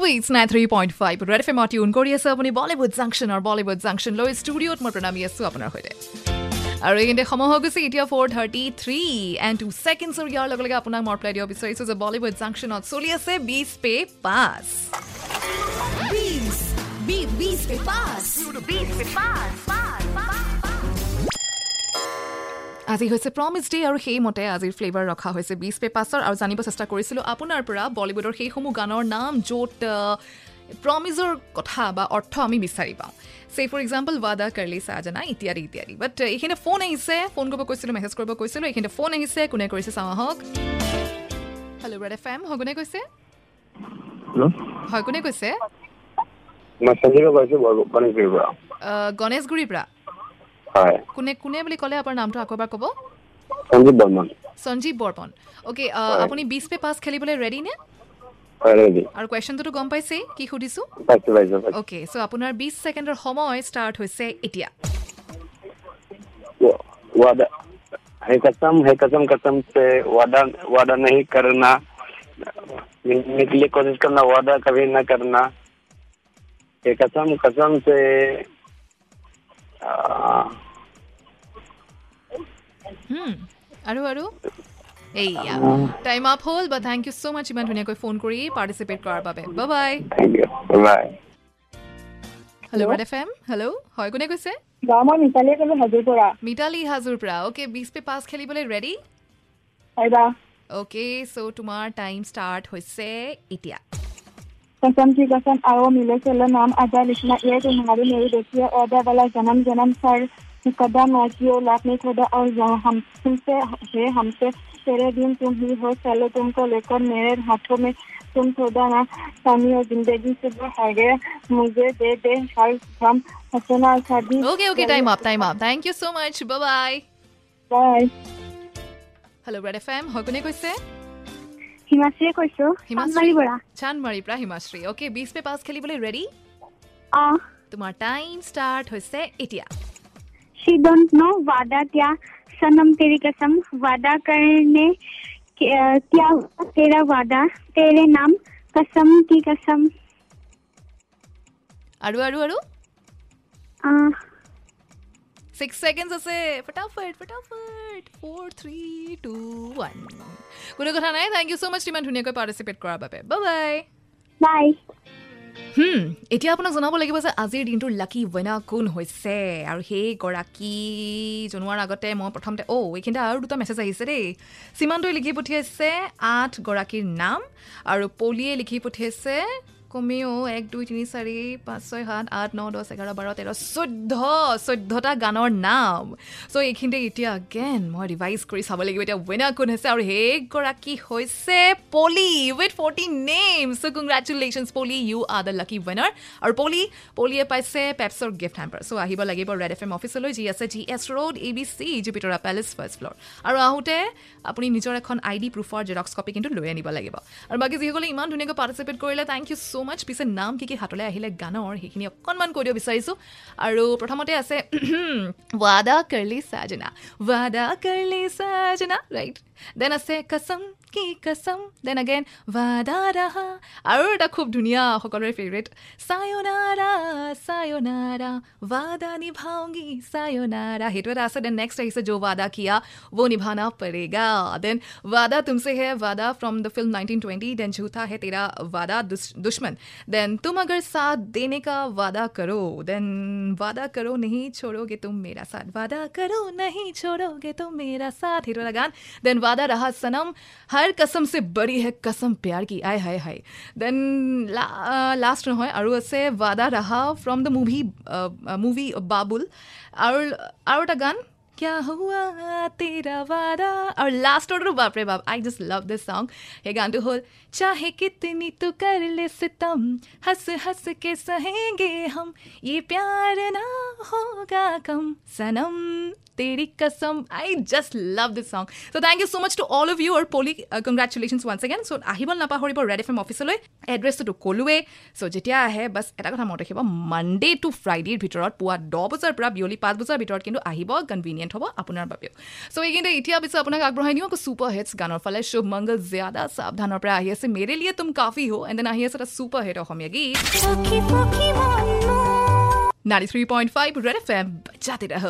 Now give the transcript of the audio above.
Movies nine three point five red F M tune কৰি আছে আপুনি বলিউড জাংচনৰ বলিউড জাংচন লৈ ষ্টুডিঅ'ত মই প্ৰণামী আছোঁ আপোনাৰ সৈতে আৰু এইখিনিতে সময় হৈ গৈছে এতিয়া four thirty three and two ছেকেণ্ডছৰ ইয়াৰ লগে লগে আপোনাক মই পেলাই দিব বিচাৰিছোঁ যে বলিউড জাংচনত চলি আছে বিছ পে পাছ আজি হৈছে প্ৰমিছ ডে আৰু সেইমতে আজিৰ ফ্লেভাৰ ৰখা হৈছে বিছ পে পাছৰ আৰু জানিব চেষ্টা কৰিছিলোঁ আপোনাৰ পৰা বলিউডৰ সেইসমূহ গানৰ নাম য'ত প্ৰমিজৰ কথা বা অৰ্থ আমি বিচাৰি পাওঁ। চে ফৰ এক্সাম্পল ৱাদা কৰলি চাজানা ইত্যাদি ইত্যাদি। বাট এইখিনি ফোন আহিছে ফোন কৰিব কৈছিলোঁ মেছেজ কৰিব কৈছিলোঁ এইখিনি ফোন আহিছে কোনে কৰিছে চাওঁ আহক। হেল্ল' ৰেড এফ এম হয় কোনে কৈছে? হয় কোনে কৈছে? গণেশগুৰিৰ পৰা। হয় কোনে কোনে বুলি ক'লে আপোনাৰ নামটো আকৌ এবাৰ ক'ব সঞ্জীৱ বৰ্মন সঞ্জীৱ বৰ্মন অ'কে হয়। আপুনি বিছ পে পাছ খেলিবলৈ ৰেডি নে হয় ৰেডি আৰু কুৱেশ্যনটোতো গম পাইছেই কি সুধিছোঁ পাইছোঁ পাইছোঁ পাইছোঁ অ'কে চ' আপোনাৰ বিছ ছেকেণ্ডৰ সময় ষ্টাৰ্ট হৈছে এতিয়া वो- वादा है कसम है कसम कसम से वादा वादा नहीं करना मिलने के लिए कोशिश करना वादा कभी न करना है कसम कसम से आ, হুম, আৰু আৰু এইয়া টাইম আপ হ'ল বা থেংক ইউ ছ' মাছ ইমান ধুনীয়াকৈ ফোন কৰি পাৰ্টিচিপেট কৰাৰ বাবে bye thank you bye hello' Red FM hello hello' হয় কোনে কৈছে গাঁও মই মিতালীয়ে ক'লো হাজোৰ পৰা মিতালী হাজোৰ পৰা অ'কে বিছ পে পাছ খেলিবলৈ ৰেডি পাৰিবা অ'কে চ' তোমাৰ টাইম ষ্টাৰ্ট হৈছে এতিয়া कसम की कसम आओ मिले चलो नाम आजा लिखना ये तुम्हारी मेरी देखिए औदा वाला जन्म जन्म सर कदम ऐसी औलाद नहीं खुदा और यहाँ हम तुमसे है हमसे तेरे दिन तुम ही हो चलो तुमको लेकर मेरे हाथों में तुम खुदा ना सामी और जिंदगी से जो है गए मुझे दे दे हर हम हसना शादी okay okay time up time up thank you so' much bye bye hello' Red FM M হয় কোনে কৈছে হিমাশ্ৰীয়ে কৈছো হিমাশ্ৰী চান্দমাৰীৰ পৰা হিমাশ্ৰী অ'কে বিছ পে পাছ খেলিবলৈ ৰেডি অঁ তোমাৰ টাইম ষ্টাৰ্ট হৈছে এতিয়া शी डोंट नो वादा क्या? सनम तेरी कसम वादा करने क्या तेरा वादा? तेरे नाम कसम की कसम। अड़ू अड़ू अड़ू। सिक्स सेकेंड्स ऐसे फटाफट फटाफट। 4 3 2 1 कुने को ठाना है। थैंक यू सो मच टीमन ठुनिया को पार्टिसिपेट करा बाय बाय बाय এতিয়া আপোনাক জনাব লাগিব যে আজিৰ দিনটোৰ লাকি ৱেনা কোন হৈছে। আৰু সেই গৰাকী জনোৱাৰ আগতে মই প্ৰথমতে অ' এইখিনিতে আৰু দুটা মেছেজ আহিছে দেই। সীমান্তই লিখি পঠিয়াইছে আঠগৰাকীৰ নাম আৰু পলিয়ে লিখি পঠিয়াইছে কমেও এক দুই তিনি চাৰি পাঁচ ছয় সাত আঠ ন দহ এঘাৰ বাৰ তেৰ চৈধ্য চৈধ্যটা গানৰ নাম। চ' এইখিনিতে এতিয়া আগেন মই ৰিভাইজ কৰি চাব লাগিব এতিয়া ৱেনাৰ কোন হৈছে আৰু সেইগৰাকী হৈছে Poly with forty name show' congratulations Polly you are the lucky winner আৰু পলি পলিয়ে পাইছে পেপছৰ গিফ্ট হেম্পাৰ চ' আহিব লাগিব ৰেড এফ এম অফিচলৈ যি আছে G S road A B C Jupitora palace first floor আৰু আহোঁতে আপুনি নিজৰ এখন আই ডি প্ৰুফৰ জেৰক্স কপি কিন্তু লৈ আনিব লাগিব। আৰু বাকী যিসকলে ইমান ধুনীয়াকৈ পাৰ্টিচিপেট কৰিলে থেংক ইউ ছ' মাছ পিছে নাম কি কি হাতলৈ আহিলে গানৰ সেইখিনি অকণমান কৈ দিব বিচাৰিছোঁ। আৰু প্ৰথমতে আছে ৱাদা কৰলি চাজনা ৱাদা কৰলি চাজনা ৰাইট দেন আছে কচম কি কচম দেন আগেন ৱাদা ৰাহা আৰু এটা খুব ধুনীয়া সকলোৰে ফেভৰেট চায়নাৰা চায়নাৰা ৱাদা নিভাওঁগি চায়নাৰা সেইটো এটা আছে দেন নেক্সট আহিছে যো ৱাদা কিয়া वो निभाना पड़ेगा देन वादा तुमसे है वादा फ्रॉम द फिल्म 1920 देन झूठा है तेरा वादा दुश- दुश्मन देन तुम अगर साथ देने का वादा करो देन वादा करो नहीं छोड़ोगे तुम मेरा साथ वादा करो नहीं छोड़ोगे तुम मेरा साथ हिरो वाला गान देन वादा रहा सनम हर कसम से बड़ी है कसम प्यार की आय हाय हाय দেন লাষ্ট নহয় আৰু আছে Waada Raha from the movie movie Babul আৰু আৰু এটা গান क्या हुआ तेरा वादा और लास्ट ऑर्डर बाप रे बाप I just love this song ये गान तो होल चाहे कितनी तो कर ले सितम हंस हंस के सहेंगे हम ये प्यार ना होगा कम सनम तेरी कसम आई জাষ্ট লাভ দিছ চং so' thank you so' much to all of you আৰু পলি কংগ্ৰেচুলেশ্যনছ ওৱান্স এগেন চ' আহিব নাপাহৰিব ৰেড এফ এম অফিচলৈ এড্ৰেছটোতো ক'লোৱে চ' যেতিয়া আহে বাছ এটা কথা মনত ৰাখিব মানডে টু ফ্ৰাইডেৰ ভিতৰত পুৱা দহ বজাৰ পৰা বিয়লি পাঁচ বজাৰ ভিতৰত কিন্তু আহিব কনভিনিয়েণ্ট হ'ব আপোনাৰ বাবেও। চ' এইখিনিতে এতিয়া পিছত আপোনাক আগবঢ়াই নিওঁ আকৌ ছুপাৰ হিটছ গানৰ ফালে। শুভ মংগল জিয়াদা সাৱধানৰ পৰা আহি আছে। মেৰে লিয়ে তুম কাফি হ। এণ্ড দেন আহি আছে এটা ছুপাৰ হিট অসমীয়া গীত। Ninety three point five red F M বাজাতে ৰহ